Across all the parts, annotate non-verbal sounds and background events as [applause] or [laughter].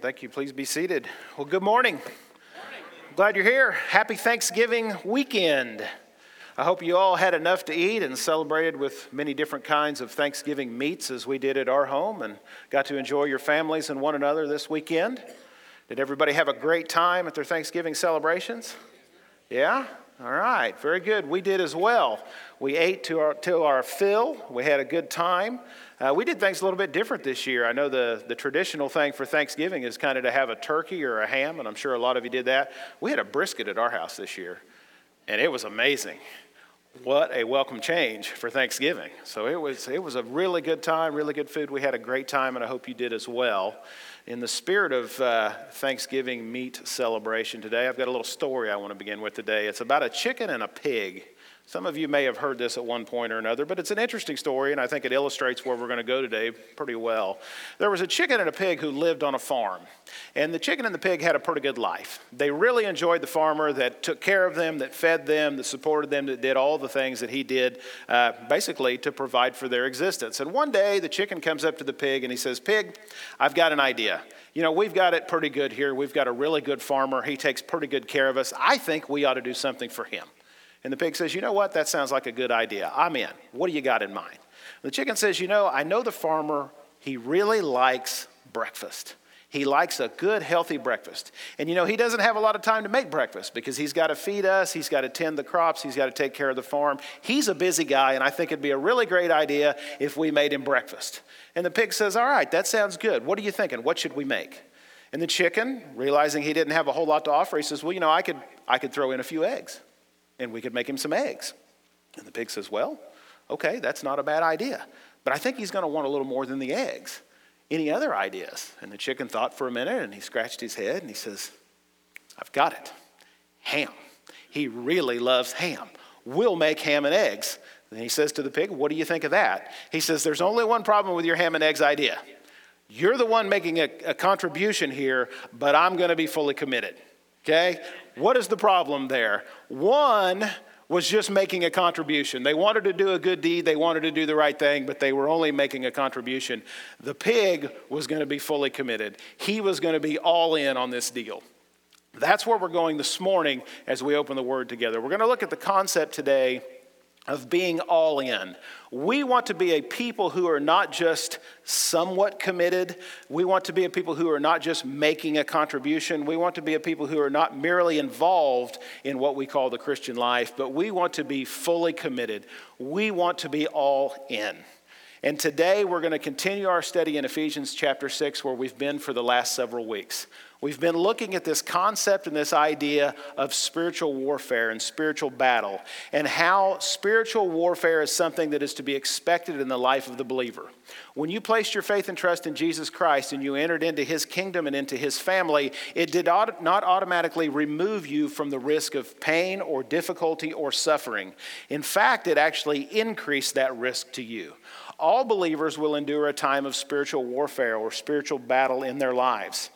Thank you. Please be seated. Well, good morning. morning. Glad you're here. Happy Thanksgiving weekend. I hope you all had enough to eat and celebrated with many different kinds of Thanksgiving meats as we did at our home and got to enjoy your families and one another this weekend. Did everybody have a great time at their Thanksgiving celebrations? Yeah? All right, very good. We did as well. We ate to our, to our fill, we had a good time. Uh, we did things a little bit different this year. I know the, the traditional thing for Thanksgiving is kind of to have a turkey or a ham, and I'm sure a lot of you did that. We had a brisket at our house this year, and it was amazing. What a welcome change for Thanksgiving. So it was, it was a really good time, really good food. We had a great time, and I hope you did as well. In the spirit of uh, Thanksgiving meat celebration today, I've got a little story I want to begin with today. It's about a chicken and a pig. Some of you may have heard this at one point or another, but it's an interesting story, and I think it illustrates where we're going to go today pretty well. There was a chicken and a pig who lived on a farm, and the chicken and the pig had a pretty good life. They really enjoyed the farmer that took care of them, that fed them, that supported them, that did all the things that he did uh, basically to provide for their existence. And one day, the chicken comes up to the pig and he says, Pig, I've got an idea. You know, we've got it pretty good here. We've got a really good farmer. He takes pretty good care of us. I think we ought to do something for him. And the pig says, You know what? That sounds like a good idea. I'm in. What do you got in mind? The chicken says, You know, I know the farmer, he really likes breakfast. He likes a good, healthy breakfast. And you know, he doesn't have a lot of time to make breakfast because he's got to feed us, he's got to tend the crops, he's got to take care of the farm. He's a busy guy, and I think it'd be a really great idea if we made him breakfast. And the pig says, All right, that sounds good. What are you thinking? What should we make? And the chicken, realizing he didn't have a whole lot to offer, he says, Well, you know, I could, I could throw in a few eggs and we could make him some eggs. And the pig says, Well, okay, that's not a bad idea. But I think he's going to want a little more than the eggs. Any other ideas? And the chicken thought for a minute and he scratched his head and he says, I've got it. Ham. He really loves ham. We'll make ham and eggs. And he says to the pig, What do you think of that? He says, There's only one problem with your ham and eggs idea. You're the one making a, a contribution here, but I'm going to be fully committed. Okay? What is the problem there? One was just making a contribution. They wanted to do a good deed, they wanted to do the right thing, but they were only making a contribution. The pig was going to be fully committed, he was going to be all in on this deal. That's where we're going this morning as we open the word together. We're going to look at the concept today of being all in. We want to be a people who are not just somewhat committed. We want to be a people who are not just making a contribution. We want to be a people who are not merely involved in what we call the Christian life, but we want to be fully committed. We want to be all in. And today we're going to continue our study in Ephesians chapter 6, where we've been for the last several weeks. We've been looking at this concept and this idea of spiritual warfare and spiritual battle, and how spiritual warfare is something that is to be expected in the life of the believer. When you placed your faith and trust in Jesus Christ and you entered into his kingdom and into his family, it did not automatically remove you from the risk of pain or difficulty or suffering. In fact, it actually increased that risk to you all believers will endure a time of spiritual warfare or spiritual battle in their lives.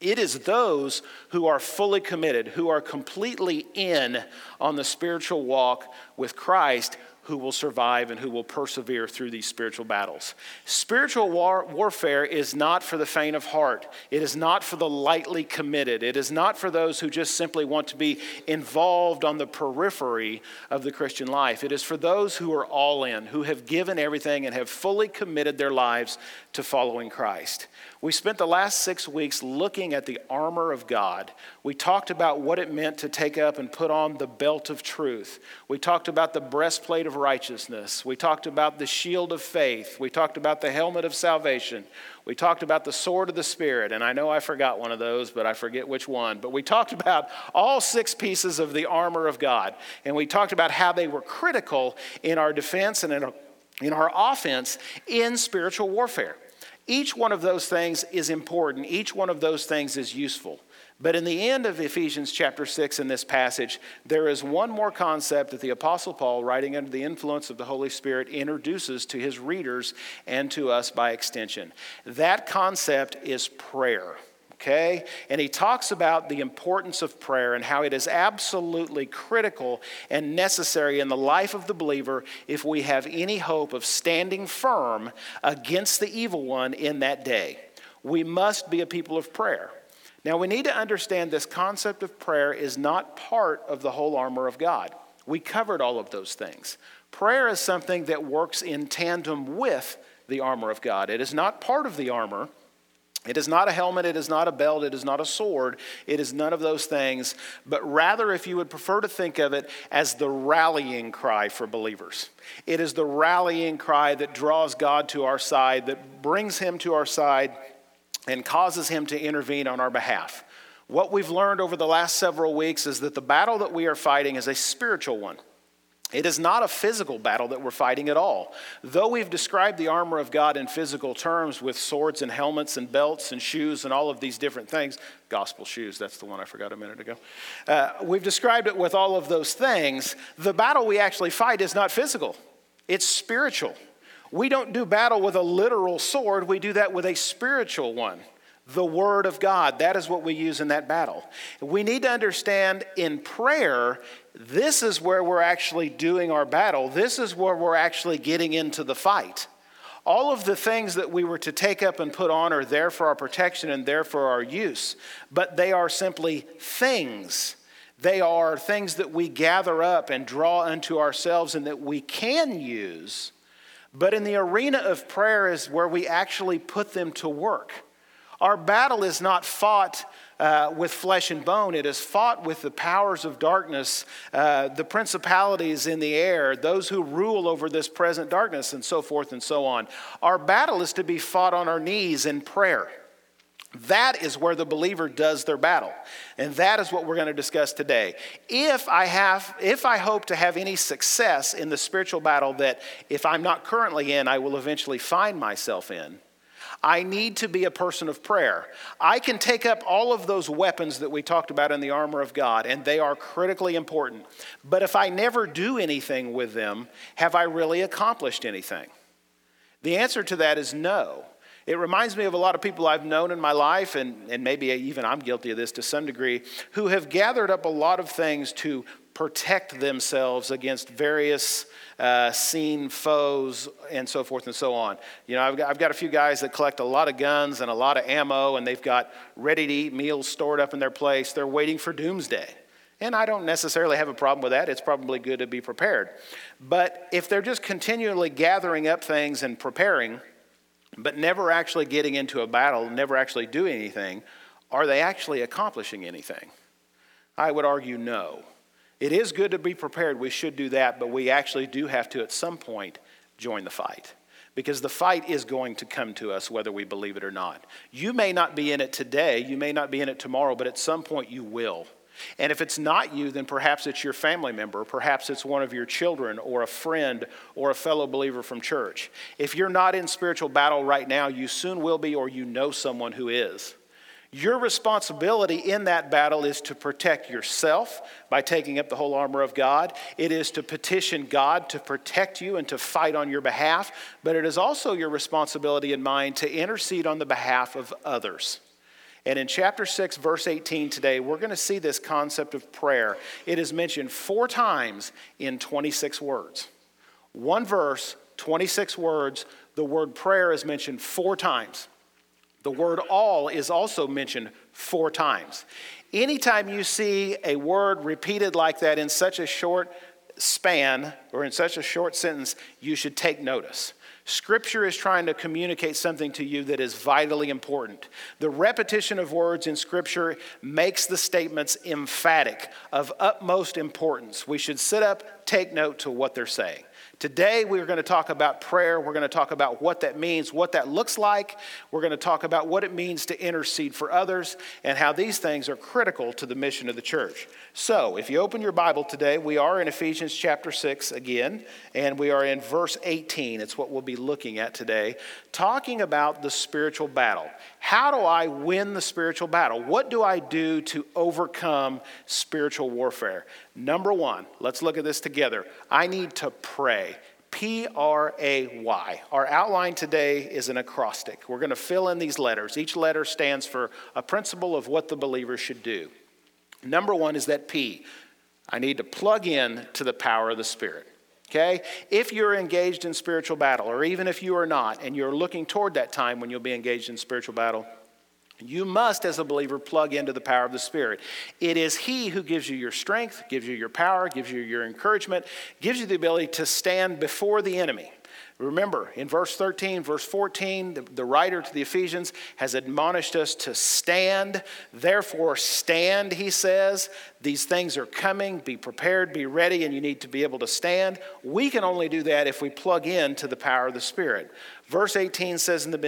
It is those who are fully committed, who are completely in on the spiritual walk with Christ, who will survive and who will persevere through these spiritual battles. Spiritual war- warfare is not for the faint of heart. It is not for the lightly committed. It is not for those who just simply want to be involved on the periphery of the Christian life. It is for those who are all in, who have given everything and have fully committed their lives to following Christ. We spent the last six weeks looking at the armor of God. We talked about what it meant to take up and put on the belt of truth. We talked about the breastplate of righteousness. We talked about the shield of faith. We talked about the helmet of salvation. We talked about the sword of the Spirit. And I know I forgot one of those, but I forget which one. But we talked about all six pieces of the armor of God. And we talked about how they were critical in our defense and in our, in our offense in spiritual warfare. Each one of those things is important, each one of those things is useful. But in the end of Ephesians chapter 6 in this passage, there is one more concept that the Apostle Paul, writing under the influence of the Holy Spirit, introduces to his readers and to us by extension. That concept is prayer okay? And he talks about the importance of prayer and how it is absolutely critical and necessary in the life of the believer if we have any hope of standing firm against the evil one in that day. We must be a people of prayer. Now, we need to understand this concept of prayer is not part of the whole armor of God. We covered all of those things. Prayer is something that works in tandem with the armor of God. It is not part of the armor. It is not a helmet, it is not a belt, it is not a sword, it is none of those things, but rather, if you would prefer to think of it as the rallying cry for believers. It is the rallying cry that draws God to our side, that brings Him to our side, and causes Him to intervene on our behalf. What we've learned over the last several weeks is that the battle that we are fighting is a spiritual one. It is not a physical battle that we're fighting at all. Though we've described the armor of God in physical terms with swords and helmets and belts and shoes and all of these different things, gospel shoes, that's the one I forgot a minute ago. Uh, we've described it with all of those things. The battle we actually fight is not physical, it's spiritual. We don't do battle with a literal sword, we do that with a spiritual one the Word of God. That is what we use in that battle. We need to understand in prayer, this is where we're actually doing our battle. This is where we're actually getting into the fight. All of the things that we were to take up and put on are there for our protection and there for our use, but they are simply things. They are things that we gather up and draw unto ourselves and that we can use. But in the arena of prayer is where we actually put them to work. Our battle is not fought uh, with flesh and bone, it is fought with the powers of darkness, uh, the principalities in the air, those who rule over this present darkness, and so forth and so on. Our battle is to be fought on our knees in prayer. That is where the believer does their battle. And that is what we're going to discuss today. If I have if I hope to have any success in the spiritual battle that if I'm not currently in, I will eventually find myself in, I need to be a person of prayer. I can take up all of those weapons that we talked about in the armor of God, and they are critically important. But if I never do anything with them, have I really accomplished anything? The answer to that is no. It reminds me of a lot of people I've known in my life, and, and maybe even I'm guilty of this to some degree, who have gathered up a lot of things to protect themselves against various uh, seen foes and so forth and so on. You know, I've got, I've got a few guys that collect a lot of guns and a lot of ammo, and they've got ready to eat meals stored up in their place. They're waiting for doomsday. And I don't necessarily have a problem with that. It's probably good to be prepared. But if they're just continually gathering up things and preparing, but never actually getting into a battle, never actually doing anything, are they actually accomplishing anything? I would argue no. It is good to be prepared. We should do that, but we actually do have to, at some point, join the fight. Because the fight is going to come to us whether we believe it or not. You may not be in it today, you may not be in it tomorrow, but at some point you will. And if it's not you, then perhaps it's your family member, perhaps it's one of your children, or a friend, or a fellow believer from church. If you're not in spiritual battle right now, you soon will be, or you know someone who is. Your responsibility in that battle is to protect yourself by taking up the whole armor of God. It is to petition God to protect you and to fight on your behalf, but it is also your responsibility in mind to intercede on the behalf of others. And in chapter 6, verse 18 today, we're going to see this concept of prayer. It is mentioned four times in 26 words. One verse, 26 words, the word prayer is mentioned four times. The word all is also mentioned four times. Anytime you see a word repeated like that in such a short span or in such a short sentence, you should take notice. Scripture is trying to communicate something to you that is vitally important. The repetition of words in Scripture makes the statements emphatic, of utmost importance. We should sit up, take note to what they're saying. Today, we're going to talk about prayer. We're going to talk about what that means, what that looks like. We're going to talk about what it means to intercede for others and how these things are critical to the mission of the church. So, if you open your Bible today, we are in Ephesians chapter 6 again, and we are in verse 18. It's what we'll be looking at today, talking about the spiritual battle. How do I win the spiritual battle? What do I do to overcome spiritual warfare? Number one, let's look at this together. I need to pray. P R A Y. Our outline today is an acrostic. We're going to fill in these letters. Each letter stands for a principle of what the believer should do. Number one is that P. I need to plug in to the power of the Spirit. Okay? If you're engaged in spiritual battle, or even if you are not, and you're looking toward that time when you'll be engaged in spiritual battle, you must, as a believer, plug into the power of the Spirit. It is He who gives you your strength, gives you your power, gives you your encouragement, gives you the ability to stand before the enemy. Remember, in verse 13, verse 14, the, the, writer to the Ephesians has admonished us to stand. Therefore, stand, he says. These things are coming. Be prepared, be ready, and you need to be able to stand. We can only do that if we plug in to the power of the Spirit. Verse 18 says in the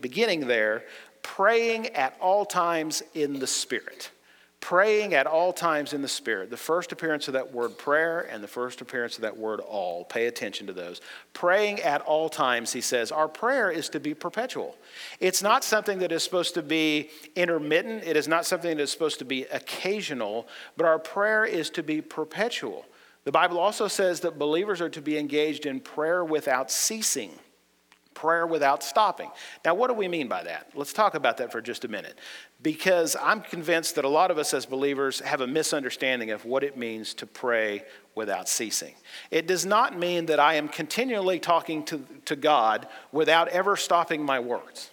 beginning there, praying at all times in the Spirit praying at all times in the Spirit. The first appearance of that word prayer and the first appearance of that word all. Pay attention to those. Praying at all times, he says, our prayer is to be perpetual. It's not something that is supposed to be intermittent, it is not something that is supposed to be occasional, but our prayer is to be perpetual. The Bible also says that believers are to be engaged in prayer without ceasing prayer without stopping. Now, what do we mean by that? Let's talk about that for just a minute. Because I'm convinced that a lot of us as believers have a misunderstanding of what it means to pray without ceasing. It does not mean that I am continually talking to, to God without ever stopping my words.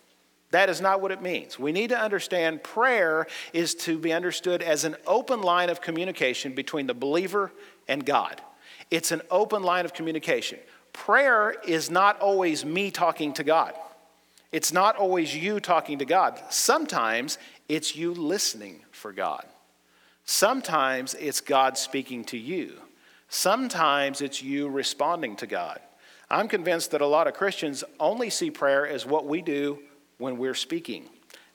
That is not what it means. We need to understand prayer is to be understood as an open line of communication between the believer and God. It's an open line of communication. Prayer is not always me talking to God. It's not always you talking to God. Sometimes it's you listening for God. Sometimes it's God speaking to you. Sometimes it's you responding to God. I'm convinced that a lot of Christians only see prayer as what we do when we're speaking.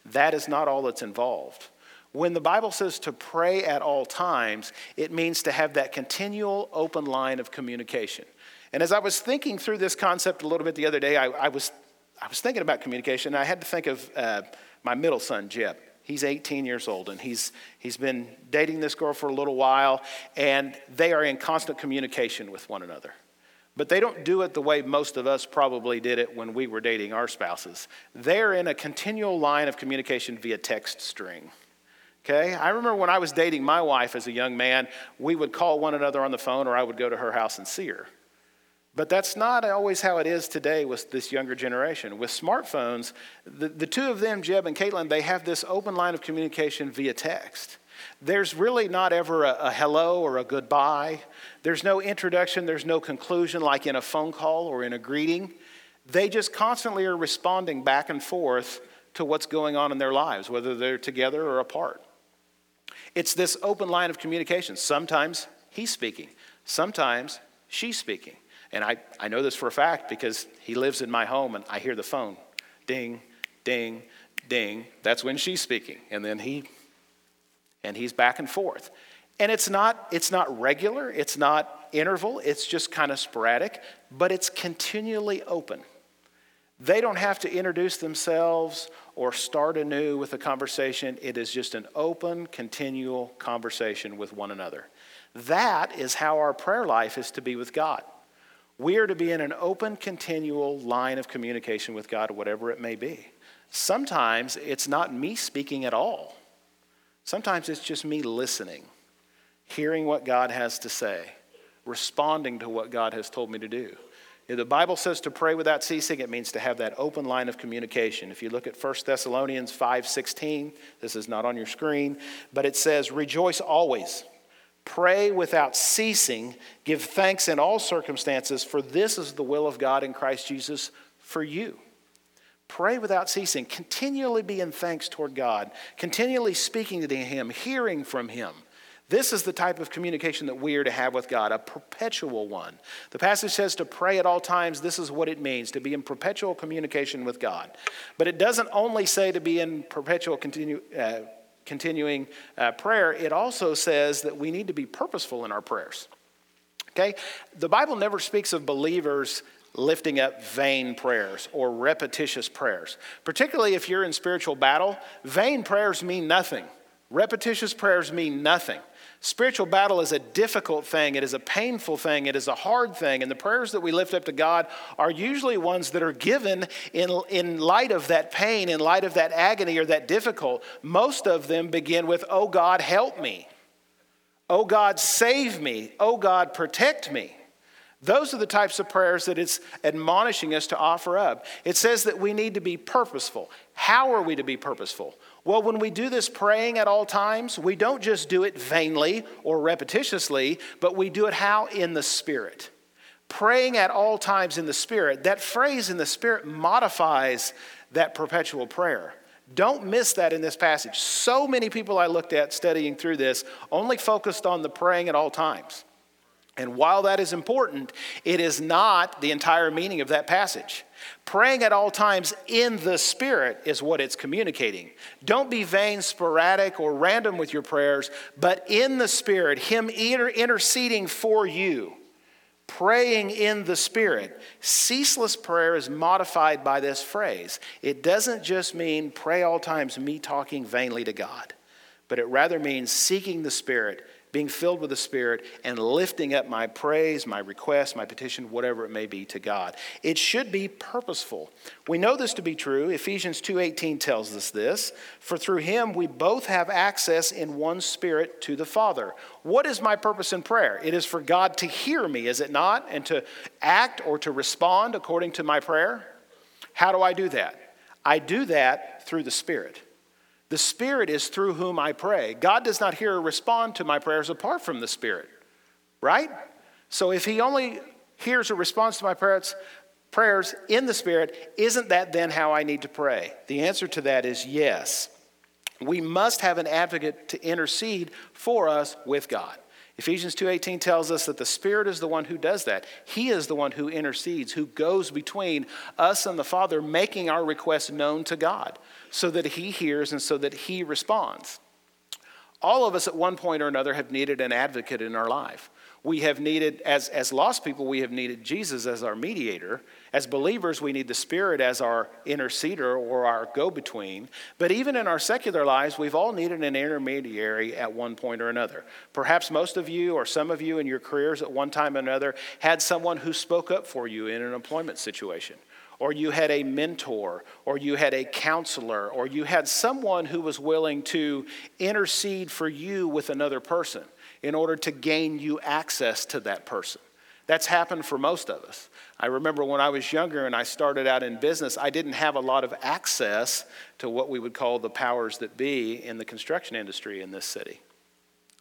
That is not all that's involved. When the Bible says to pray at all times, it means to have that continual open line of communication. And as I was thinking through this concept a little bit the other day, I, I was, I was thinking about communication. I had to think of uh, my middle son, Jeb. He's 18 years old, and he's, he's been dating this girl for a little while, and they are in constant communication with one another. But they don't do it the way most of us probably did it when we were dating our spouses. They're in a continual line of communication via text string. Okay? I remember when I was dating my wife as a young man, we would call one another on the phone, or I would go to her house and see her. But that's not always how it is today with this younger generation. With smartphones, the, the two of them, Jeb and Caitlin, they have this open line of communication via text. There's really not ever a, a, hello or a goodbye. There's no introduction, there's no conclusion like in a phone call or in a greeting. They just constantly are responding back and forth to what's going on in their lives, whether they're together or apart. It's this open line of communication. Sometimes he's speaking, sometimes she's speaking. And I, I know this for a fact because he lives in my home and I hear the phone ding, ding, ding. That's when she's speaking. And then he, and he's back and forth. And it's not, it's not regular, it's not interval, it's just kind of sporadic, but it's continually open. They don't have to introduce themselves or start anew with a conversation. It is just an open, continual conversation with one another. That is how our prayer life is to be with God. We are to be in an open, continual line of communication with God, whatever it may be. Sometimes it's not me speaking at all. Sometimes it's just me listening, hearing what God has to say, responding to what God has told me to do. If the Bible says to pray without ceasing, it means to have that open line of communication. If you look at 1 Thessalonians 5:16, this is not on your screen, but it says, "Rejoice always." Pray without ceasing. Give thanks in all circumstances, for this is the will of God in Christ Jesus for you. Pray without ceasing. Continually be in thanks toward God. Continually speaking to Him, hearing from Him. This is the type of communication that we are to have with God, a perpetual one. The passage says to pray at all times. This is what it means to be in perpetual communication with God. But it doesn't only say to be in perpetual continue, uh, continuing uh, prayer, it also says that we need to be purposeful in our prayers. Okay? The Bible never speaks of believers lifting up vain prayers or repetitious prayers. Particularly if you're in spiritual battle, vain prayers mean nothing. Repetitious prayers mean nothing. Spiritual battle is a difficult thing, it is a painful thing, it is a hard thing, and the prayers that we lift up to God are usually ones that are given in, in light of that pain, in light of that agony or that difficult. Most of them begin with, Oh God, help me. Oh God, save me. Oh God, protect me. Those are the types of prayers that it's admonishing us to offer up. It says that we need to be purposeful. How are we to be purposeful? Well, when we do this praying at all times, we don't just do it vainly or repetitiously, but we do it how? In the Spirit. Praying at all times in the Spirit. That phrase in the Spirit modifies that perpetual prayer. Don't miss that in this passage. So many people I looked at studying through this only focused on the praying at all times. And while that is important, it is not the entire meaning of that passage. Praying at all times in the Spirit is what it's communicating. Don't be vain, sporadic, or random with your prayers, but in the Spirit, Him inter- interceding for you, praying in the Spirit. Ceaseless prayer is modified by this phrase. It doesn't just mean pray all times, me talking vainly to God, but it rather means seeking the Spirit being filled with the Spirit and lifting up my praise, my request, my petition, whatever it may be to God. It should be purposeful. We know this to be true. Ephesians 2:18 tells us this, for through him we both have access in one spirit to the Father. What is my purpose in prayer? It is for God to hear me, is it not? And to act or to respond according to my prayer? How do I do that? I do that through the Spirit. The Spirit is through whom I pray. God does not hear or respond to my prayers apart from the Spirit, right? So if He only hears or responds to my prayers, prayers in the Spirit, isn't that then how I need to pray? The answer to that is yes. We must have an advocate to intercede for us with God. Ephesians 2:18 tells us that the Spirit is the one who does that. He is the one who intercedes, who goes between us and the Father, making our requests known to God so that he hears and so that he responds. All of us at one point or another have needed an advocate in our life. We have needed, as, as lost people, we have needed Jesus as our mediator. As believers, we need the Spirit as our interceder or our go between. But even in our secular lives, we've all needed an intermediary at one point or another. Perhaps most of you or some of you in your careers at one time or another had someone who spoke up for you in an employment situation or you had a mentor, or you had a counselor, or you had someone who was willing to intercede for you with another person in order to gain you access to that person. That's happened for most of us. I remember when I was younger and I started out in business, I didn't have a lot of access to what we would call the powers that be in the construction industry in this city.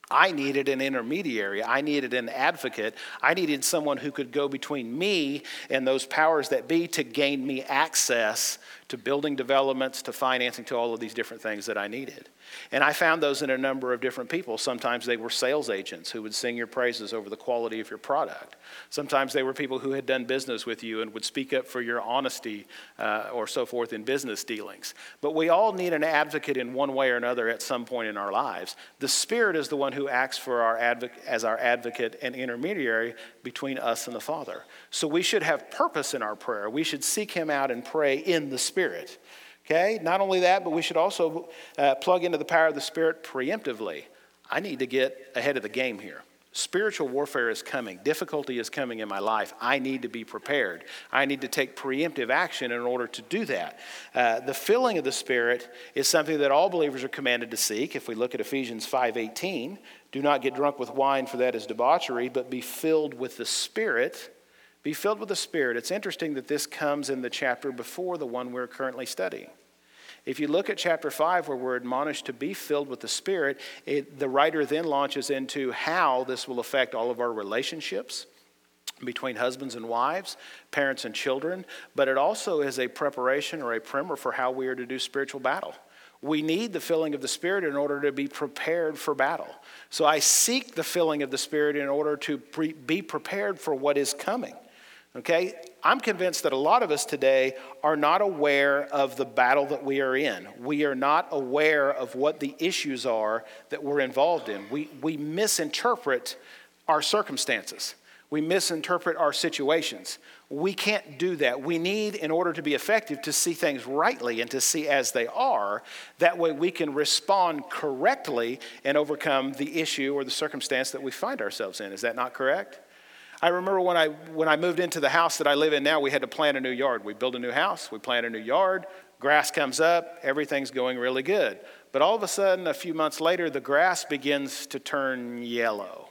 I needed an intermediary. I needed an advocate. I needed someone who could go between me and those powers that be to gain me access to building developments, to financing, to all of these different things that I needed. And I found those in a number of different people. Sometimes they were sales agents who would sing your praises over the quality of your product. Sometimes they were people who had done business with you and would speak up for your honesty uh, or so forth in business dealings. But we all need an advocate in one way or another at some point in our lives. The Spirit is the one who acts for our advo- as our advocate and intermediary between us and the Father. So we should have purpose in our prayer. We should seek Him out and pray in the Spirit. Okay? Not only that, but we should also uh, plug into the power of the Spirit preemptively. I need to get ahead of the game here. Spiritual warfare is coming. Difficulty is coming in my life. I need to be prepared. I need to take preemptive action in order to do that. Uh, the filling of the Spirit is something that all believers are commanded to seek. If we look at Ephesians 5:18, do not get drunk with wine, for that is debauchery, but be filled with the Spirit. Be filled with the Spirit. It's interesting that this comes in the chapter before the one we're currently studying. If you look at chapter 5, where we're admonished to be filled with the Spirit, it, the writer then launches into how this will affect all of our relationships between husbands and wives, parents and children, but it also is a preparation or a primer for how we are to do spiritual battle. We need the filling of the Spirit in order to be prepared for battle. So I seek the filling of the Spirit in order to pre- be prepared for what is coming. Okay? I'm convinced that a lot of us today are not aware of the battle that we are in. We are not aware of what the issues are that we're involved in. We, we misinterpret our circumstances, we misinterpret our situations. We can't do that. We need, in order to be effective, to see things rightly and to see as they are. That way we can respond correctly and overcome the issue or the circumstance that we find ourselves in. Is that not correct? I remember when I, when I moved into the house that I live in now, we had to plant a new yard. We built a new house, we plant a new yard, grass comes up, everything's going really good. But all of a sudden, a few months later, the grass begins to turn yellow.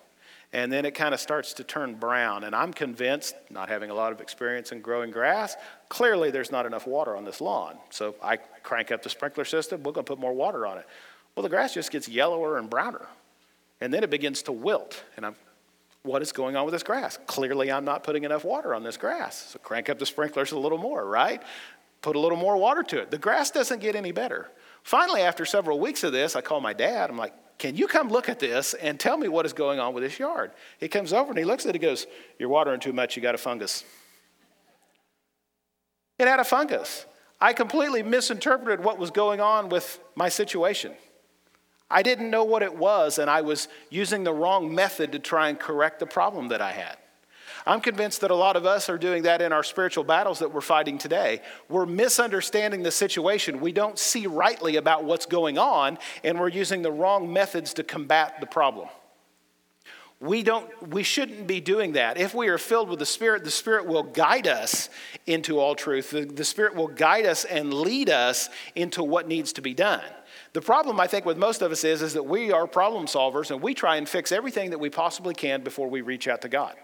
and then it kind of starts to turn brown. And I'm convinced, not having a lot of experience in growing grass, clearly there's not enough water on this lawn. So I crank up the sprinkler system, we're going to put more water on it. Well, the grass just gets yellower and browner. And then it begins to wilt. And I'm, what is going on with this grass? Clearly, I'm not putting enough water on this grass. So crank up the sprinklers a little more, right? Put a little more water to it. The grass doesn't get any better. Finally, after several weeks of this, I call my dad. I'm like, can you come look at this and tell me what is going on with this yard? He comes over and he looks at it He goes, You're watering too much, you got a fungus. It had a fungus. I completely misinterpreted what was going on with my situation. I didn't know what it was, and I was using the wrong method to try and correct the problem that I had. I'm convinced that a lot of us are doing that in our spiritual battles that we're fighting today. We're misunderstanding the situation. We don't see rightly about what's going on, and we're using the wrong methods to combat the problem. We don't we shouldn't be doing that. If we are filled with the Spirit, the Spirit will guide us into all truth. The, the Spirit will guide us and lead us into what needs to be done. The problem I think with most of us is, is that we are problem solvers and we try and fix everything that we possibly can before we reach out to God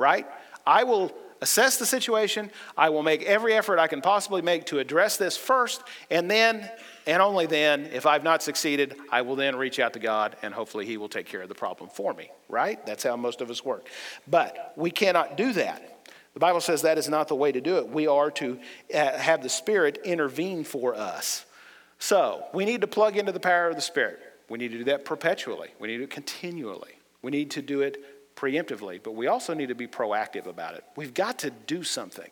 right? I will assess the situation. I will make every effort I can possibly make to address this first, and then, and only then, if I've not succeeded, I will then reach out to God, and hopefully He will take care of the problem for me, right? That's how most of us work. But we cannot do that. The Bible says that is not the way to do it. We are to uh, have the Spirit intervene for us. So we need to plug into the power of the Spirit. We need to do that perpetually, we need to do it continually. We need to do it preemptively, but we also need to be proactive about it. We've got to do something.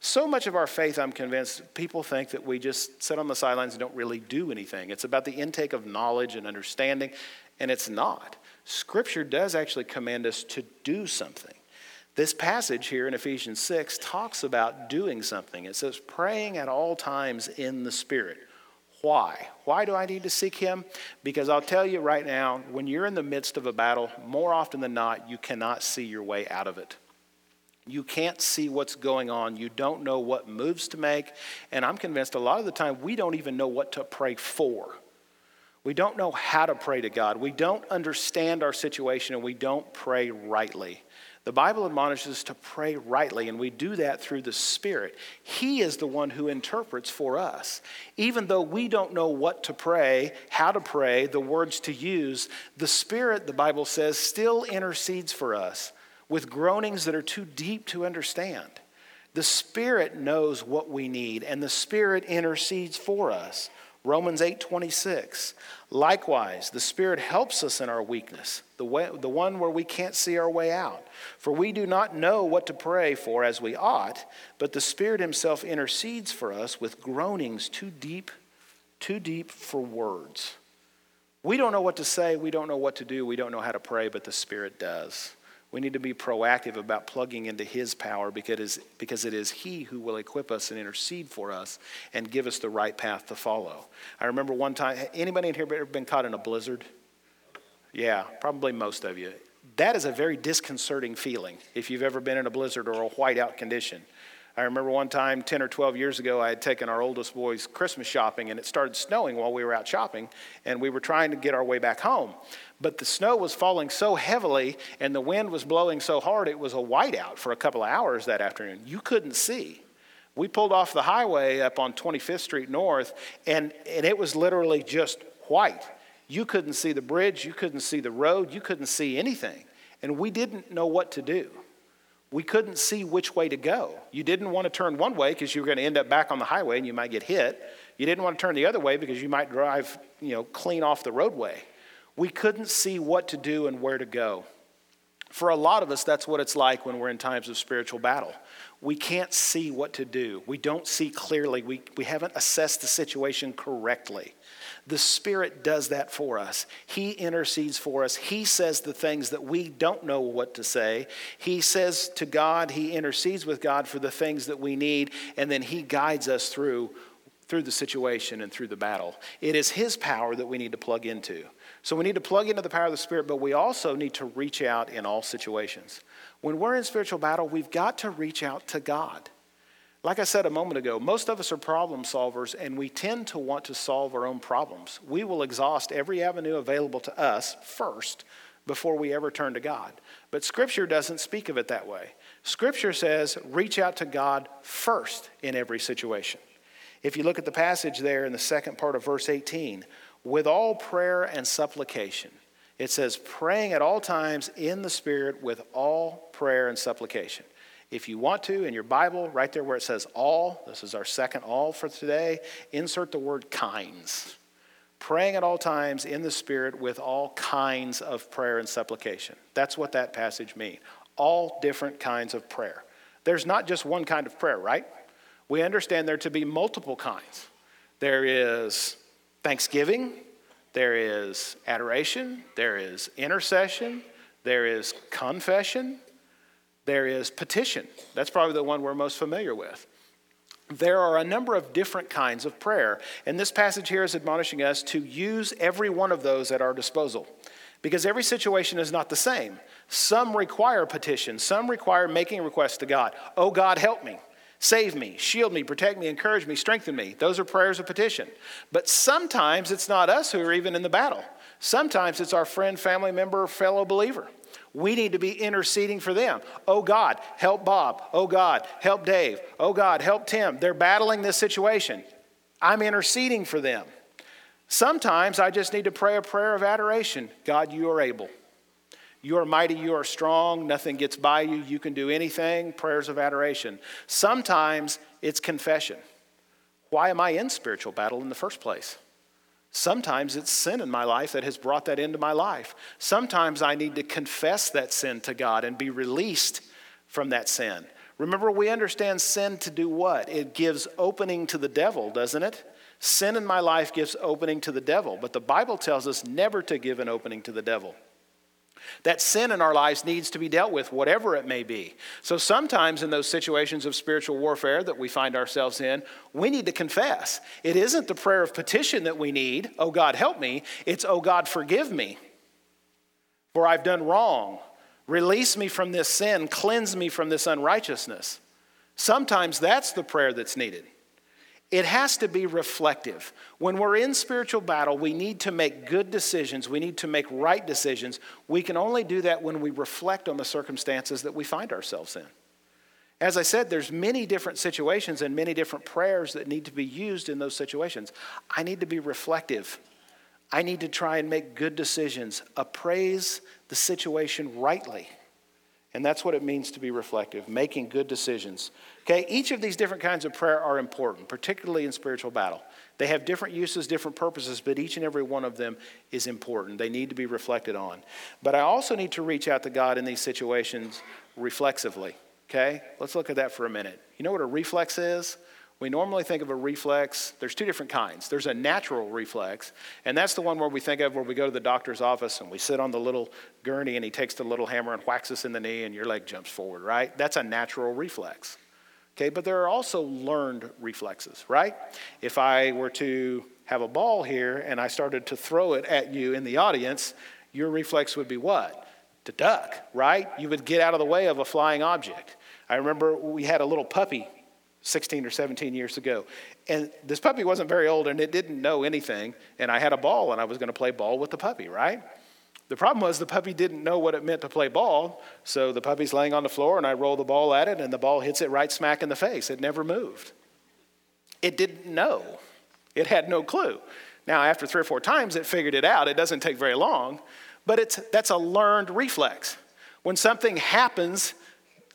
So much of our faith, I'm convinced, people think that we just sit on the sidelines and don't really do anything. It's about the intake of knowledge and understanding, and it's not. Scripture does actually command us to do something. This passage here in Ephesians 6 talks about doing something. It says, praying at all times in the Spirit. Why? Why do I need to seek him? Because I'll tell you right now, when you're in the midst of a battle, more often than not, you cannot see your way out of it. You can't see what's going on. You don't know what moves to make. And I'm convinced a lot of the time we don't even know what to pray for. We don't know how to pray to God. We don't understand our situation and we don't pray rightly. The Bible admonishes us to pray rightly, and we do that through the Spirit. He is the one who interprets for us. Even though we don't know what to pray, how to pray, the words to use, the Spirit, the Bible says, still intercedes for us with groanings that are too deep to understand. The Spirit knows what we need, and the Spirit intercedes for us. Romans 8:26. Likewise, the Spirit helps us in our weakness, the, way, the one where we can't see our way out. For we do not know what to pray for as we ought, but the Spirit himself intercedes for us with groanings too deep, too deep for words. We don't know what to say, we don't know what to do, we don't know how to pray, but the Spirit does. We need to be proactive about plugging into His power because, because it is He who will equip us and intercede for us and give us the right path to follow. I remember one time, anybody in here ever been caught in a blizzard? Yeah, probably most of you. That is a very disconcerting feeling if you've ever been in a blizzard or a whiteout condition. I remember one time, 10 or 12 years ago, I had taken our oldest boys Christmas shopping, and it started snowing while we were out shopping, and we were trying to get our way back home. But the snow was falling so heavily, and the wind was blowing so hard, it was a whiteout for a couple of hours that afternoon. You couldn't see. We pulled off the highway up on 25th Street North, and, and it was literally just white. You couldn't see the bridge, you couldn't see the road, you couldn't see anything. And we didn't know what to do we couldn't see which way to go. You didn't want to turn one way because you were going to end up back on the highway and you might get hit. You didn't want to turn the other way because you might drive, you know, clean off the roadway. We couldn't see what to do and where to go. For a lot of us, that's what it's like when we're in times of spiritual battle. We can't see what to do. We don't see clearly. We, we haven't assessed the situation correctly. The Spirit does that for us. He intercedes for us. He says the things that we don't know what to say. He says to God, He intercedes with God for the things that we need, and then He guides us through, through the situation and through the battle. It is His power that we need to plug into. So we need to plug into the power of the Spirit, but we also need to reach out in all situations. When we're in spiritual battle, we've got to reach out to God. Like I said a moment ago, most of us are problem solvers and we tend to want to solve our own problems. We will exhaust every avenue available to us first before we ever turn to God. But Scripture doesn't speak of it that way. Scripture says, reach out to God first in every situation. If you look at the passage there in the second part of verse 18, with all prayer and supplication, it says, praying at all times in the Spirit with all prayer and supplication. If you want to, in your Bible, right there where it says all, this is our second all for today, insert the word kinds. Praying at all times in the Spirit with all kinds of prayer and supplication. That's what that passage means. All different kinds of prayer. There's not just one kind of prayer, right? We understand there to be multiple kinds. There is thanksgiving, there is adoration, there is intercession, there is confession, there is petition. That's probably the one we're most familiar with. There are a number of different kinds of prayer, and this passage here is admonishing us to use every one of those at our disposal because every situation is not the same. Some require petition, some require making requests to God. Oh, God, help me. Save me, shield me, protect me, encourage me, strengthen me. Those are prayers of petition. But sometimes it's not us who are even in the battle. Sometimes it's our friend, family member, fellow believer. We need to be interceding for them. Oh God, help Bob. Oh God, help Dave. Oh God, help Tim. They're battling this situation. I'm interceding for them. Sometimes I just need to pray a prayer of adoration God, you are able. You are mighty, you are strong, nothing gets by you, you can do anything. Prayers of adoration. Sometimes it's confession. Why am I in spiritual battle in the first place? Sometimes it's sin in my life that has brought that into my life. Sometimes I need to confess that sin to God and be released from that sin. Remember, we understand sin to do what? It gives opening to the devil, doesn't it? Sin in my life gives opening to the devil, but the Bible tells us never to give an opening to the devil. That sin in our lives needs to be dealt with, whatever it may be. So sometimes in those situations of spiritual warfare that we find ourselves in, we need to confess. It isn't the prayer of petition that we need, oh God, help me. It's, oh God, forgive me, for I've done wrong. Release me from this sin, cleanse me from this unrighteousness. Sometimes that's the prayer that's needed. It has to be reflective. When we're in spiritual battle, we need to make good decisions. We need to make right decisions. We can only do that when we reflect on the circumstances that we find ourselves in. As I said, there's many different situations and many different prayers that need to be used in those situations. I need to be reflective. I need to try and make good decisions, appraise the situation rightly. And that's what it means to be reflective, making good decisions. Okay, each of these different kinds of prayer are important, particularly in spiritual battle. They have different uses, different purposes, but each and every one of them is important. They need to be reflected on. But I also need to reach out to God in these situations reflexively. Okay, let's look at that for a minute. You know what a reflex is? We normally think of a reflex, there's two different kinds. There's a natural reflex, and that's the one where we think of where we go to the doctor's office and we sit on the little gurney and he takes the little hammer and whacks us in the knee and your leg jumps forward, right? That's a natural reflex. Okay, but there are also learned reflexes, right? If I were to have a ball here and I started to throw it at you in the audience, your reflex would be what? To duck, right? You would get out of the way of a flying object. I remember we had a little puppy 16 or 17 years ago. And this puppy wasn't very old and it didn't know anything. And I had a ball and I was going to play ball with the puppy, right? The problem was the puppy didn't know what it meant to play ball. So the puppy's laying on the floor and I roll the ball at it and the ball hits it right smack in the face. It never moved. It didn't know, it had no clue. Now, after three or four times, it figured it out. It doesn't take very long, but it's, that's a learned reflex. When something happens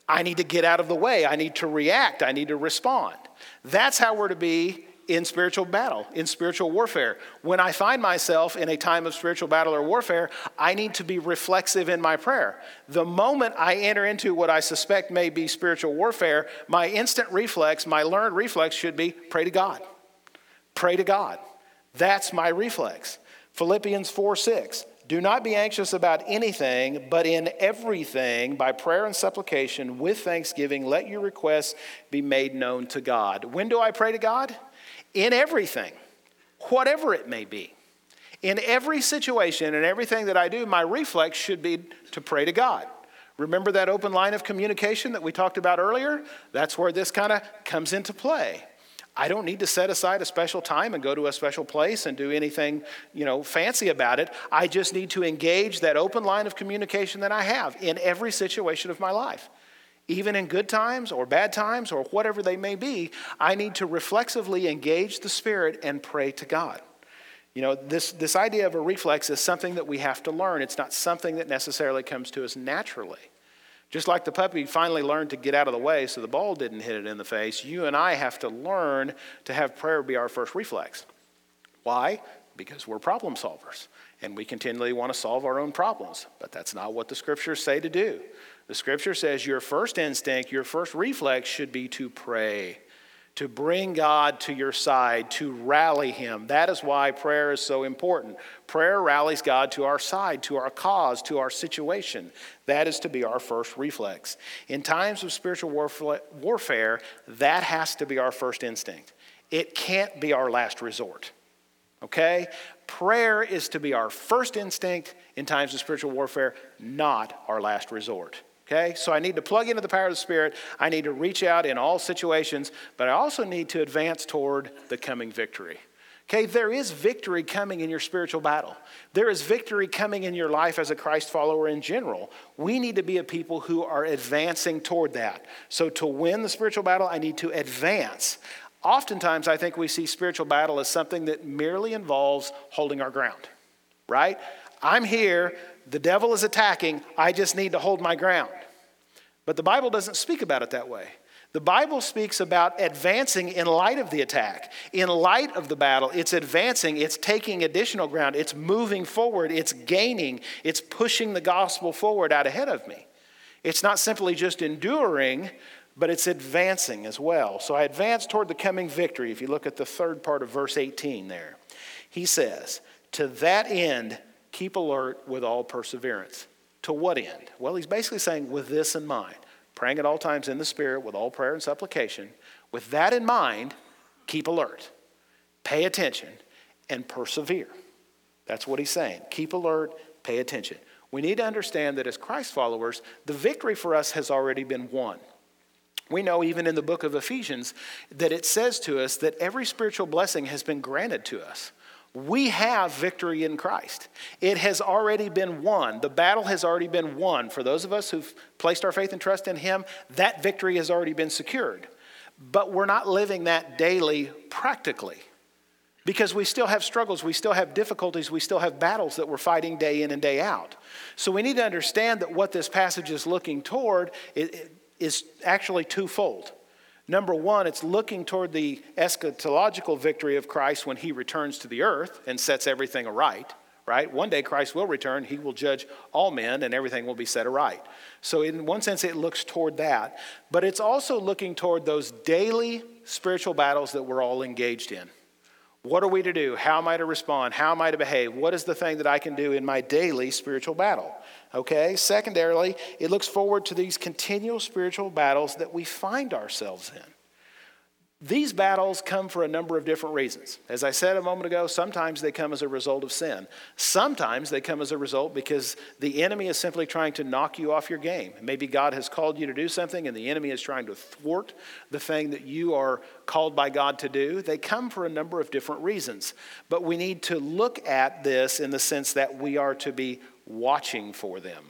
I need to get out of the way. I need to react. I need to respond. That's how we're to be in spiritual battle, in spiritual warfare. When I find myself in a time of spiritual battle or warfare, I need to be reflexive in my prayer. The moment I enter into what I suspect may be spiritual warfare, my instant reflex, my learned reflex should be pray to God. Pray to God. That's my reflex. Philippians 4 6. Do not be anxious about anything, but in everything, by prayer and supplication, with thanksgiving, let your requests be made known to God. When do I pray to God? In everything, whatever it may be. In every situation and everything that I do, my reflex should be to pray to God. Remember that open line of communication that we talked about earlier? That's where this kind of comes into play. I don't need to set aside a special time and go to a special place and do anything, you know, fancy about it. I just need to engage that open line of communication that I have in every situation of my life. Even in good times or bad times or whatever they may be, I need to reflexively engage the Spirit and pray to God. You know, this, this idea of a reflex is something that we have to learn. It's not something that necessarily comes to us naturally. Just like the puppy finally learned to get out of the way so the ball didn't hit it in the face, you and I have to learn to have prayer be our first reflex. Why? Because we're problem solvers and we continually want to solve our own problems. But that's not what the scriptures say to do. The scripture says your first instinct, your first reflex should be to pray to bring God to your side, to rally Him. That is why prayer is so important. Prayer rallies God to our side, to our cause, to our situation. That is to be our first reflex. In times of spiritual warfare, that has to be our first instinct. It can't be our last resort. Okay? Prayer is to be our first instinct in times of spiritual warfare, not our last resort. Okay, so I need to plug into the power of the Spirit. I need to reach out in all situations, but I also need to advance toward the coming victory. Okay, there is victory coming in your spiritual battle. There is victory coming in your life as a Christ follower in general. We need to be a people who are advancing toward that. So, to win the spiritual battle, I need to advance. Oftentimes, I think we see spiritual battle as something that merely involves holding our ground, right? I'm here, the devil is attacking, I just need to hold my ground. But the Bible doesn't speak about it that way. The Bible speaks about advancing in light of the attack, in light of the battle. It's advancing, it's taking additional ground, it's moving forward, it's gaining, it's pushing the gospel forward out ahead of me. It's not simply just enduring, but it's advancing as well. So I advance toward the coming victory. If you look at the third part of verse 18 there, he says, To that end, keep alert with all perseverance. To what end? Well, he's basically saying, with this in mind, praying at all times in the Spirit with all prayer and supplication. With that in mind, keep alert, pay attention, and persevere. That's what he's saying. Keep alert, pay attention. We need to understand that as Christ followers, the victory for us has already been won. We know even in the book of Ephesians that it says to us that every spiritual blessing has been granted to us. We have victory in Christ. It has already been won. The battle has already been won. For those of us who've placed our faith and trust in Him, that victory has already been secured. But we're not living that daily practically because we still have struggles, we still have difficulties, we still have battles that we're fighting day in and day out. So we need to understand that what this passage is looking toward is actually twofold. Number one, it's looking toward the eschatological victory of Christ when he returns to the earth and sets everything aright, right? One day Christ will return, he will judge all men, and everything will be set aright. So, in one sense, it looks toward that, but it's also looking toward those daily spiritual battles that we're all engaged in. What are we to do? How am I to respond? How am I to behave? What is the thing that I can do in my daily spiritual battle? Okay, secondarily, it looks forward to these continual spiritual battles that we find ourselves in. These battles come for a number of different reasons. As I said a moment ago, sometimes they come as a result of sin. Sometimes they come as a result because the enemy is simply trying to knock you off your game. Maybe God has called you to do something and the enemy is trying to thwart the thing that you are called by God to do. They come for a number of different reasons. But we need to look at this in the sense that we are to be watching for them.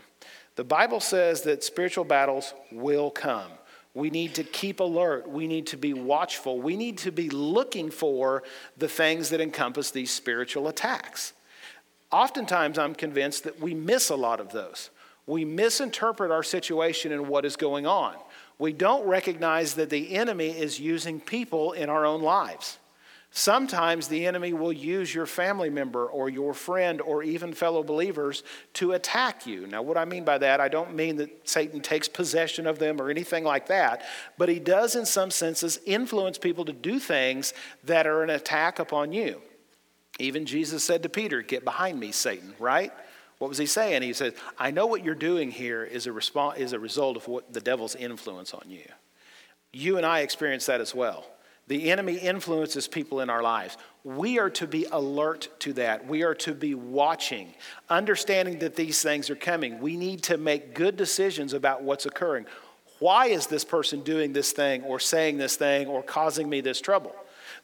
The Bible says that spiritual battles will come. We need to keep alert. We need to be watchful. We need to be looking for the things that encompass these spiritual attacks. Oftentimes, I'm convinced that we miss a lot of those. We misinterpret our situation and what is going on. We don't recognize that the enemy is using people in our own lives. Sometimes the enemy will use your family member or your friend or even fellow believers to attack you. Now, what I mean by that, I don't mean that Satan takes possession of them or anything like that, but he does, in some senses, influence people to do things that are an attack upon you. Even Jesus said to Peter, Get behind me, Satan, right? What was he saying? He said, I know what you're doing here is a, response, is a result of what the devil's influence on you. You and I experience that as well. The enemy influences people in our lives. We are to be alert to that. We are to be watching, understanding that these things are coming. We need to make good decisions about what's occurring. Why is this person doing this thing or saying this thing or causing me this trouble?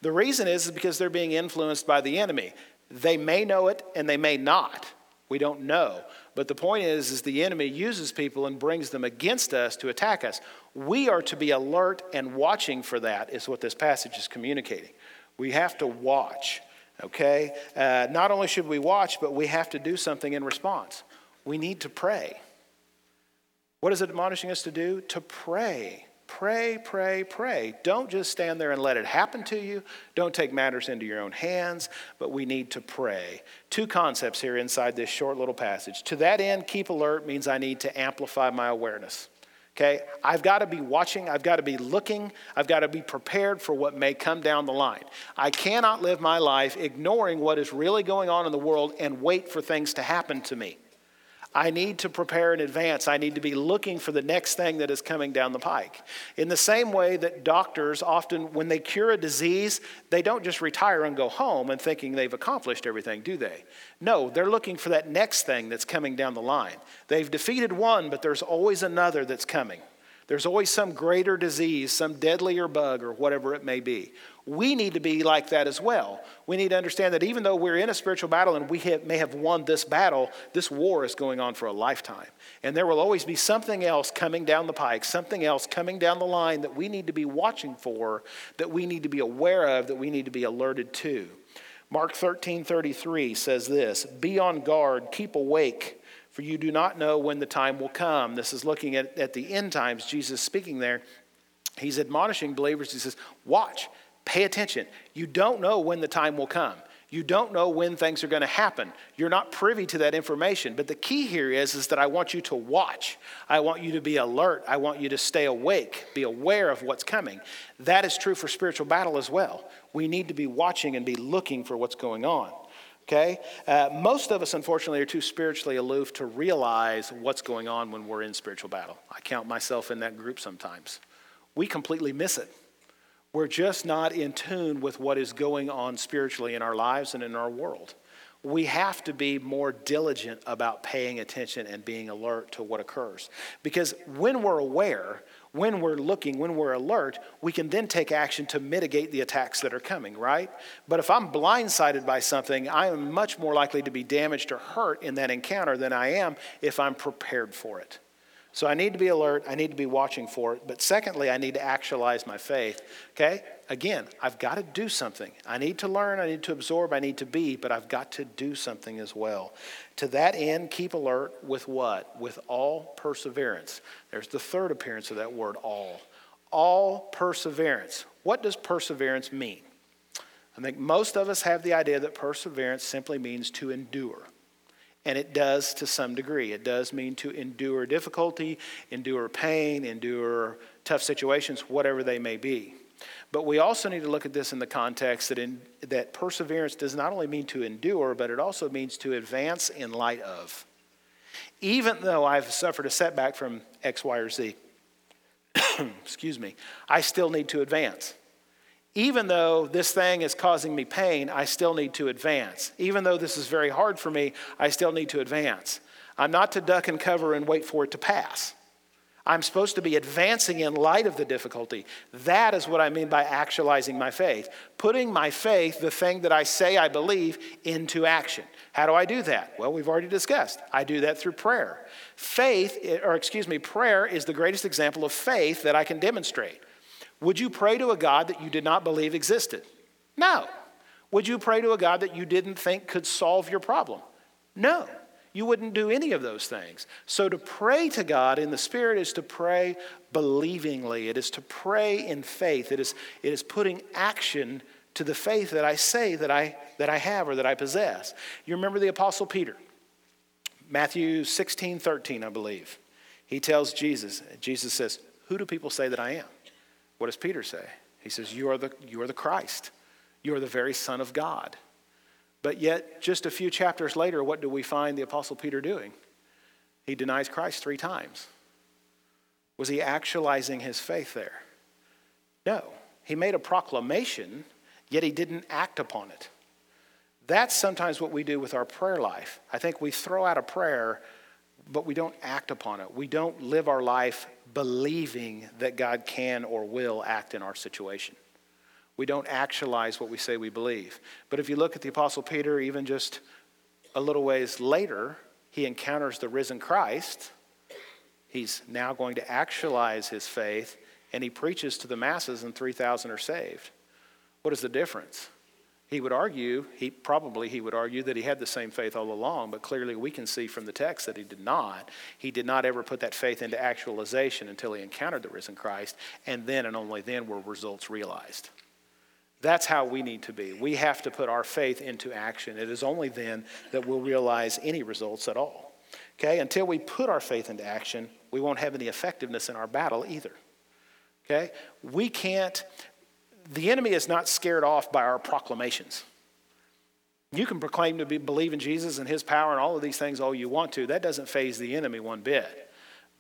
The reason is, is because they're being influenced by the enemy. They may know it and they may not. We don't know. But the point is, is the enemy uses people and brings them against us to attack us. We are to be alert and watching for that, is what this passage is communicating. We have to watch, okay? Uh, not only should we watch, but we have to do something in response. We need to pray. What is it admonishing us to do? To pray. Pray, pray, pray. Don't just stand there and let it happen to you. Don't take matters into your own hands, but we need to pray. Two concepts here inside this short little passage. To that end, keep alert means I need to amplify my awareness. Okay? I've got to be watching, I've got to be looking, I've got to be prepared for what may come down the line. I cannot live my life ignoring what is really going on in the world and wait for things to happen to me. I need to prepare in advance. I need to be looking for the next thing that is coming down the pike. In the same way that doctors often, when they cure a disease, they don't just retire and go home and thinking they've accomplished everything, do they? No, they're looking for that next thing that's coming down the line. They've defeated one, but there's always another that's coming. There's always some greater disease, some deadlier bug, or whatever it may be. We need to be like that as well. We need to understand that even though we're in a spiritual battle and we have, may have won this battle, this war is going on for a lifetime. And there will always be something else coming down the pike, something else coming down the line that we need to be watching for, that we need to be aware of, that we need to be alerted to. Mark 13 33 says this Be on guard, keep awake for you do not know when the time will come. This is looking at, at the end times, Jesus speaking there. He's admonishing believers. He says, Watch, pay attention. You don't know when the time will come. You don't know when things are going to happen. You're not privy to that information. But the key here is, is that I want you to watch. I want you to be alert. I want you to stay awake, be aware of what's coming. That is true for spiritual battle as well. We need to be watching and be looking for what's going on okay? Uh, most of us, unfortunately, are too spiritually aloof to realize what's going on when we're in spiritual battle. I count myself in that group sometimes. We completely miss it. We're just not in tune with what is going on spiritually in our lives and in our world. We have to be more diligent about paying attention and being alert to what occurs. Because when we're aware, when we're looking, when we're alert, we can then take action to mitigate the attacks that are coming, right? But if I'm blindsided by something, I am much more likely to be damaged or hurt in that encounter than I am if I'm prepared for it. So I need to be alert, I need to be watching for it. But secondly, I need to actualize my faith. Okay? Again, I've got to do something. I need to learn, I need to absorb, I need to be, but I've got to do something as well. To that end, keep alert with what? With all perseverance. There's the third appearance of that word, all. All perseverance. What does perseverance mean? I think most of us have the idea that perseverance simply means to endure. And it does to some degree. It does mean to endure difficulty, endure pain, endure tough situations, whatever they may be. But we also need to look at this in the context that, in, that perseverance does not only mean to endure, but it also means to advance in light of. Even though I've suffered a setback from X, Y, or Z, [coughs] excuse me, I still need to advance. Even though this thing is causing me pain, I still need to advance. Even though this is very hard for me, I still need to advance. I'm not to duck and cover and wait for it to pass. I'm supposed to be advancing in light of the difficulty. That is what I mean by actualizing my faith. Putting my faith, the thing that I say I believe, into action. How do I do that? Well, we've already discussed. I do that through prayer. Faith, or excuse me, prayer is the greatest example of faith that I can demonstrate. Would you pray to a God that you did not believe existed? No. Would you pray to a God that you didn't think could solve your problem? No. You wouldn't do any of those things. So to pray to God in the Spirit is to pray believingly, it is to pray in faith, it is, it is putting action to the faith that I say that I, that I have or that I possess. You remember the Apostle Peter, Matthew 16, 13, I believe. He tells Jesus, Jesus says, Who do people say that I am? What does Peter say? He says, You are the, you are the Christ. You are the very Son of God. But yet, just a few chapters later, what do we find the Apostle Peter doing? He denies Christ three times. Was he actualizing his faith there? No. He made a proclamation, yet he didn't act upon it. That's sometimes what we do with our prayer life. I think we throw out a prayer, but we don't act upon it. We don't live our life believing that God can or will act in our situation. We don't actualize what we say we believe. But if you look at the Apostle Peter, even just a little ways later, he encounters the risen Christ. He's now going to actualize his faith, and he preaches to the masses, and 3,000 are saved. What is the difference? He would argue, he probably he would argue that he had the same faith all along, but clearly we can see from the text that he did not. He did not ever put that faith into actualization until he encountered the risen Christ, and then and only then were results realized. That's how we need to be. We have to put our faith into action. It is only then that we'll realize any results at all. Okay? Until we put our faith into action, we won't have any effectiveness in our battle either. Okay? We can't the enemy is not scared off by our proclamations. You can proclaim to be, believe in Jesus and his power and all of these things all you want to. That doesn't faze the enemy one bit.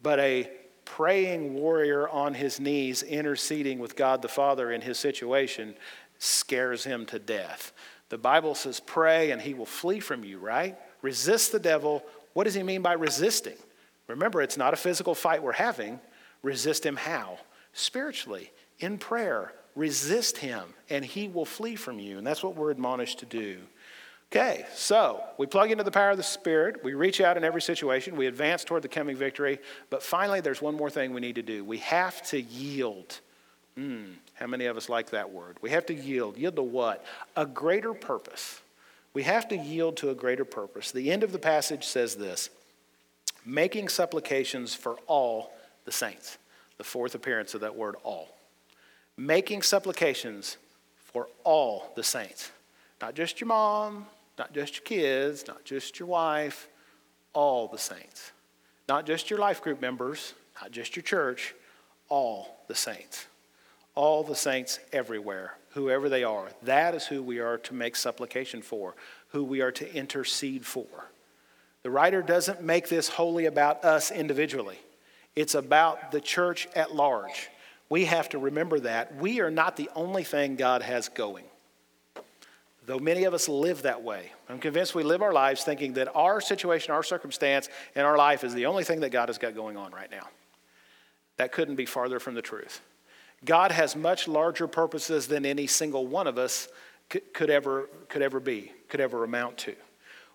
But a praying warrior on his knees interceding with God the Father in his situation scares him to death. The Bible says, pray and he will flee from you, right? Resist the devil. What does he mean by resisting? Remember, it's not a physical fight we're having. Resist him how? Spiritually, in prayer, resist him and he will flee from you. And that's what we're admonished to do. Okay, so we plug into the power of the Spirit. We reach out in every situation. We advance toward the coming victory. But finally, there's one more thing we need to do. We have to yield. Mm, how many of us like that word? We have to yield. Yield to what? A greater purpose. We have to yield to a greater purpose. The end of the passage says this making supplications for all the saints. The fourth appearance of that word, all making supplications for all the saints. Not just your mom, not just your kids, not just your wife, all the saints. Not just your life group members, not just your church, all the saints. All the saints everywhere, whoever they are. That is who we are to make supplication for, who we are to intercede for. The writer doesn't make this wholly about us individually, it's about the church at large. We have to remember that. We are not the only thing God has going. Though many of us live that way. I'm convinced we live our lives thinking that our situation, our circumstance, and our life is the only thing that God has got going on right now. That couldn't be farther from the truth. God has much larger purposes than any single one of us could, ever, could ever be, could ever amount to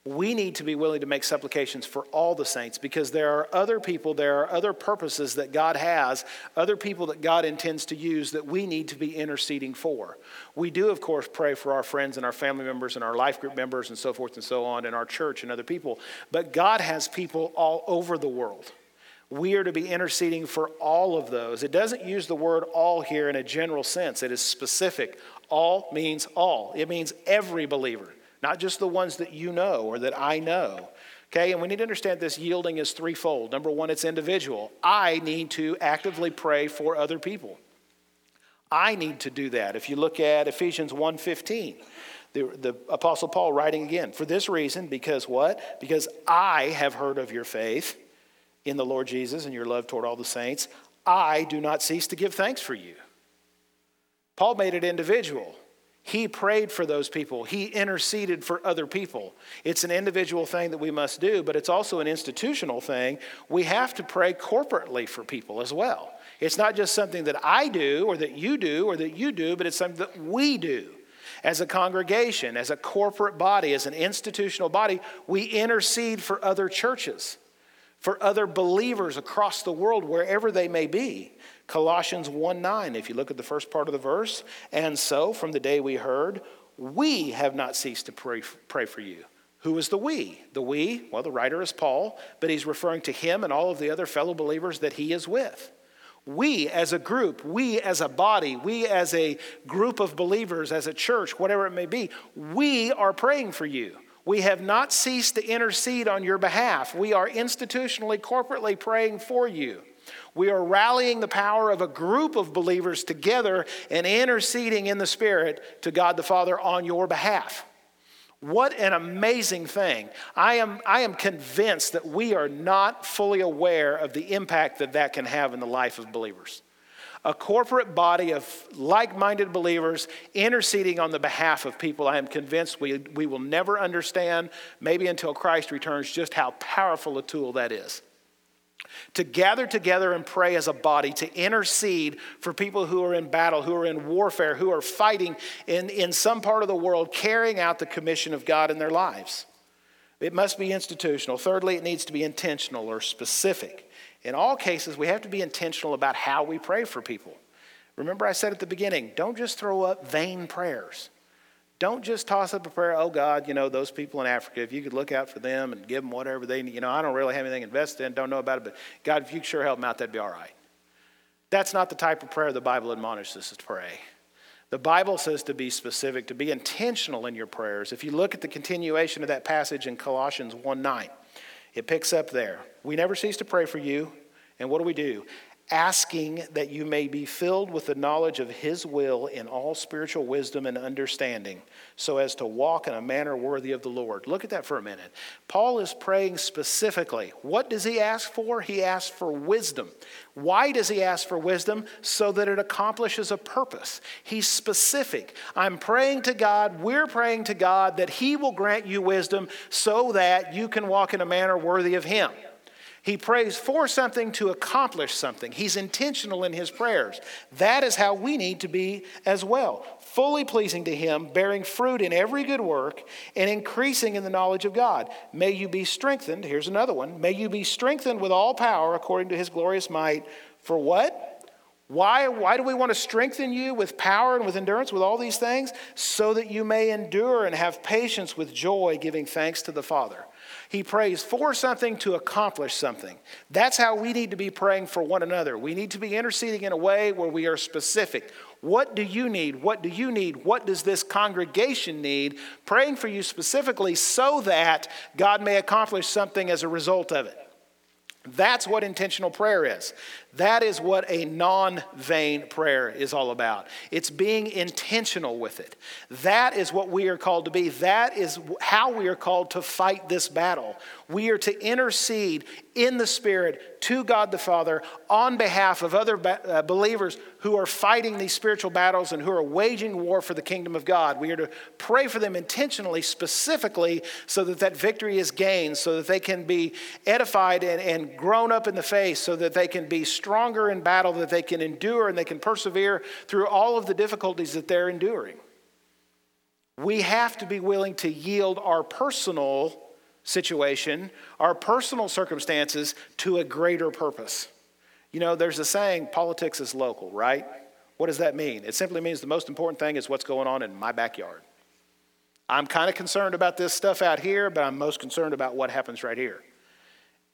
we need to be willing to make supplications for all the saints because there are other people, there are other purposes that God has, other people that God intends to use that we need to be interceding for. We do, of course, pray for our friends and our family members and our life group members and so forth and so on, and our church and other people. But God has people all over the world. We are to be interceding for all of those. It doesn't use the word all here in a general sense, it is specific. All means all, it means every believer not just the ones that you know or that I know. Okay, and we need to understand this yielding is threefold. Number one, it's individual. I need to actively pray for other people. I need to do that. If you look at Ephesians 1:15, the, the Apostle Paul writing again, for this reason, because what? Because I have heard of your faith in the Lord Jesus and your love toward all the saints. I do not cease to give thanks for you. Paul made it individual. He prayed for those people. He interceded for other people. It's an individual thing that we must do, but it's also an institutional thing. We have to pray corporately for people as well. It's not just something that I do or that you do or that you do, but it's something that we do. As a congregation, as a corporate body, as an institutional body, we intercede for other churches, for other believers across the world, wherever they may be. Colossians 1 9, if you look at the first part of the verse, and so from the day we heard, we have not ceased to pray, pray for you. Who is the we? The we, well, the writer is Paul, but he's referring to him and all of the other fellow believers that he is with. We as a group, we as a body, we as a group of believers, as a church, whatever it may be, we are praying for you. We have not ceased to intercede on your behalf. We are institutionally, corporately praying for you. We are rallying the power of a group of believers together and interceding in the Spirit to God the Father on your behalf. What an amazing thing. I am, I am convinced that we are not fully aware of the impact that that can have in the life of believers. A corporate body of like minded believers interceding on the behalf of people, I am convinced we, we will never understand, maybe until Christ returns, just how powerful a tool that is. To gather together and pray as a body, to intercede for people who are in battle, who are in warfare, who are fighting in, in some part of the world, carrying out the commission of God in their lives. It must be institutional. Thirdly, it needs to be intentional or specific. In all cases, we have to be intentional about how we pray for people. Remember, I said at the beginning don't just throw up vain prayers. Don't just toss up a prayer, oh God, you know, those people in Africa, if you could look out for them and give them whatever they need. You know, I don't really have anything invested in, don't know about it, but God, if you could sure help them out, that'd be all right. That's not the type of prayer the Bible admonishes us to pray. The Bible says to be specific, to be intentional in your prayers. If you look at the continuation of that passage in Colossians 1 9, it picks up there. We never cease to pray for you. And what do we do? Asking that you may be filled with the knowledge of His will in all spiritual wisdom and understanding, so as to walk in a manner worthy of the Lord. Look at that for a minute. Paul is praying specifically. What does he ask for? He asks for wisdom. Why does he ask for wisdom? So that it accomplishes a purpose. He's specific. I'm praying to God, we're praying to God that He will grant you wisdom so that you can walk in a manner worthy of Him. He prays for something to accomplish something. He's intentional in his prayers. That is how we need to be as well. Fully pleasing to him, bearing fruit in every good work, and increasing in the knowledge of God. May you be strengthened. Here's another one. May you be strengthened with all power according to his glorious might. For what? Why, why do we want to strengthen you with power and with endurance, with all these things? So that you may endure and have patience with joy, giving thanks to the Father. He prays for something to accomplish something. That's how we need to be praying for one another. We need to be interceding in a way where we are specific. What do you need? What do you need? What does this congregation need? Praying for you specifically so that God may accomplish something as a result of it. That's what intentional prayer is. That is what a non vain prayer is all about. It's being intentional with it. That is what we are called to be. That is how we are called to fight this battle. We are to intercede in the Spirit to God the Father on behalf of other uh, believers who are fighting these spiritual battles and who are waging war for the kingdom of God. We are to pray for them intentionally, specifically, so that that victory is gained, so that they can be edified and, and grown up in the faith, so that they can be stronger in battle, that they can endure and they can persevere through all of the difficulties that they're enduring. We have to be willing to yield our personal situation, our personal circumstances to a greater purpose. You know, there's a saying, politics is local, right? What does that mean? It simply means the most important thing is what's going on in my backyard. I'm kind of concerned about this stuff out here, but I'm most concerned about what happens right here.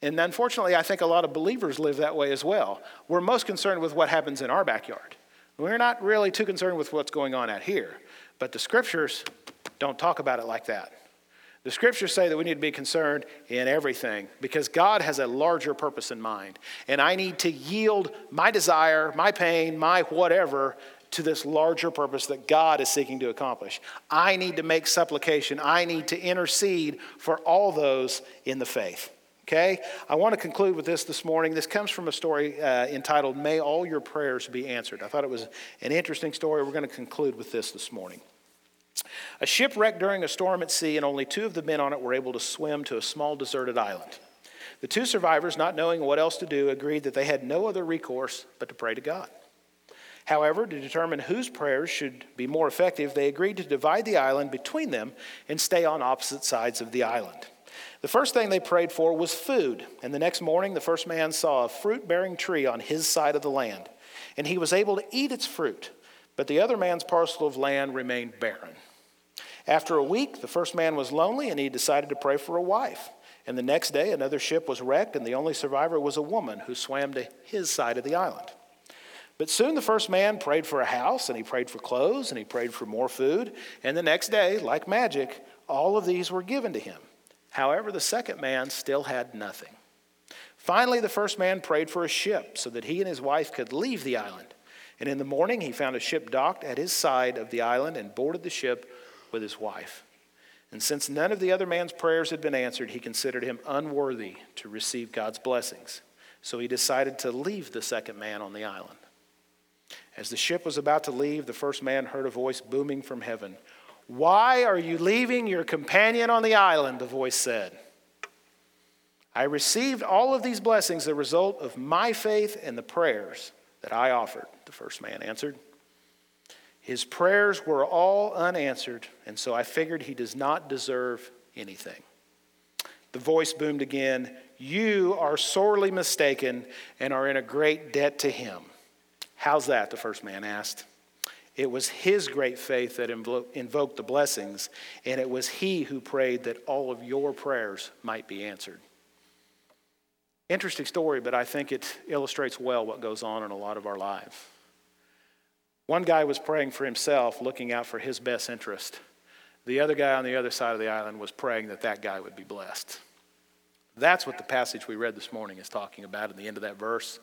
And unfortunately, I think a lot of believers live that way as well. We're most concerned with what happens in our backyard. We're not really too concerned with what's going on out here. But the scriptures don't talk about it like that. The scriptures say that we need to be concerned in everything because God has a larger purpose in mind. And I need to yield my desire, my pain, my whatever to this larger purpose that God is seeking to accomplish. I need to make supplication, I need to intercede for all those in the faith. Okay? I want to conclude with this this morning. This comes from a story uh, entitled, May All Your Prayers Be Answered. I thought it was an interesting story. We're going to conclude with this this morning. A ship wrecked during a storm at sea, and only two of the men on it were able to swim to a small deserted island. The two survivors, not knowing what else to do, agreed that they had no other recourse but to pray to God. However, to determine whose prayers should be more effective, they agreed to divide the island between them and stay on opposite sides of the island. The first thing they prayed for was food, and the next morning the first man saw a fruit bearing tree on his side of the land, and he was able to eat its fruit, but the other man's parcel of land remained barren. After a week, the first man was lonely and he decided to pray for a wife. And the next day, another ship was wrecked, and the only survivor was a woman who swam to his side of the island. But soon the first man prayed for a house, and he prayed for clothes, and he prayed for more food. And the next day, like magic, all of these were given to him. However, the second man still had nothing. Finally, the first man prayed for a ship so that he and his wife could leave the island. And in the morning, he found a ship docked at his side of the island and boarded the ship with his wife. And since none of the other man's prayers had been answered, he considered him unworthy to receive God's blessings. So he decided to leave the second man on the island. As the ship was about to leave, the first man heard a voice booming from heaven why are you leaving your companion on the island? The voice said. I received all of these blessings, the result of my faith and the prayers that I offered, the first man answered. His prayers were all unanswered, and so I figured he does not deserve anything. The voice boomed again You are sorely mistaken and are in a great debt to him. How's that? The first man asked. It was his great faith that invo- invoked the blessings, and it was he who prayed that all of your prayers might be answered. Interesting story, but I think it illustrates well what goes on in a lot of our lives. One guy was praying for himself, looking out for his best interest. The other guy on the other side of the island was praying that that guy would be blessed. That's what the passage we read this morning is talking about at the end of that verse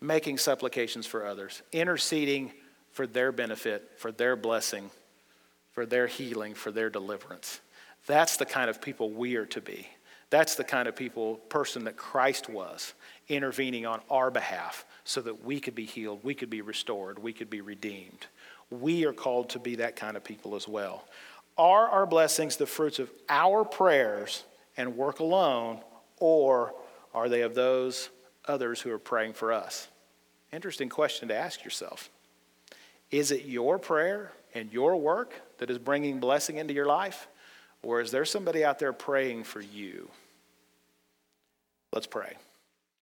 making supplications for others, interceding for their benefit, for their blessing, for their healing, for their deliverance. That's the kind of people we are to be. That's the kind of people, person that Christ was, intervening on our behalf so that we could be healed, we could be restored, we could be redeemed. We are called to be that kind of people as well. Are our blessings the fruits of our prayers and work alone, or are they of those others who are praying for us? Interesting question to ask yourself. Is it your prayer and your work that is bringing blessing into your life? Or is there somebody out there praying for you? Let's pray.